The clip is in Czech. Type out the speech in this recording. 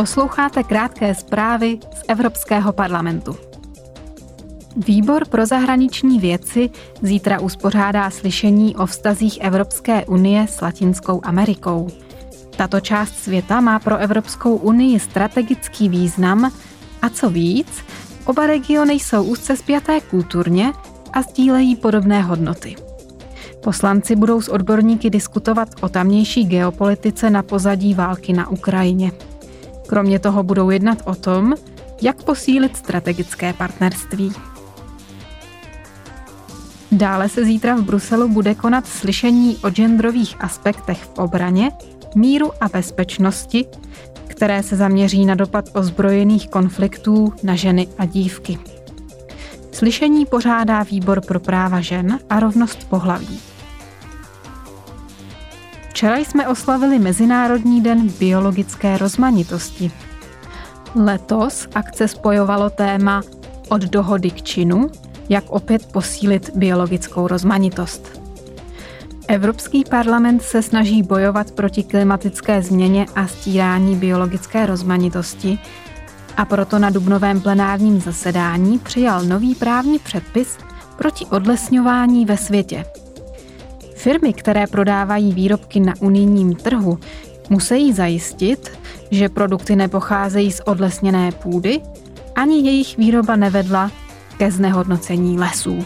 Posloucháte krátké zprávy z Evropského parlamentu. Výbor pro zahraniční věci zítra uspořádá slyšení o vztazích Evropské unie s Latinskou Amerikou. Tato část světa má pro Evropskou unii strategický význam a co víc, oba regiony jsou úzce spjaté kulturně a sdílejí podobné hodnoty. Poslanci budou s odborníky diskutovat o tamnější geopolitice na pozadí války na Ukrajině. Kromě toho budou jednat o tom, jak posílit strategické partnerství. Dále se zítra v Bruselu bude konat slyšení o genderových aspektech v obraně, míru a bezpečnosti, které se zaměří na dopad ozbrojených konfliktů na ženy a dívky. Slyšení pořádá Výbor pro práva žen a rovnost pohlaví. Včera jsme oslavili Mezinárodní den biologické rozmanitosti. Letos akce spojovalo téma od dohody k činu, jak opět posílit biologickou rozmanitost. Evropský parlament se snaží bojovat proti klimatické změně a stírání biologické rozmanitosti a proto na dubnovém plenárním zasedání přijal nový právní předpis proti odlesňování ve světě – Firmy, které prodávají výrobky na unijním trhu, musí zajistit, že produkty nepocházejí z odlesněné půdy, ani jejich výroba nevedla ke znehodnocení lesů.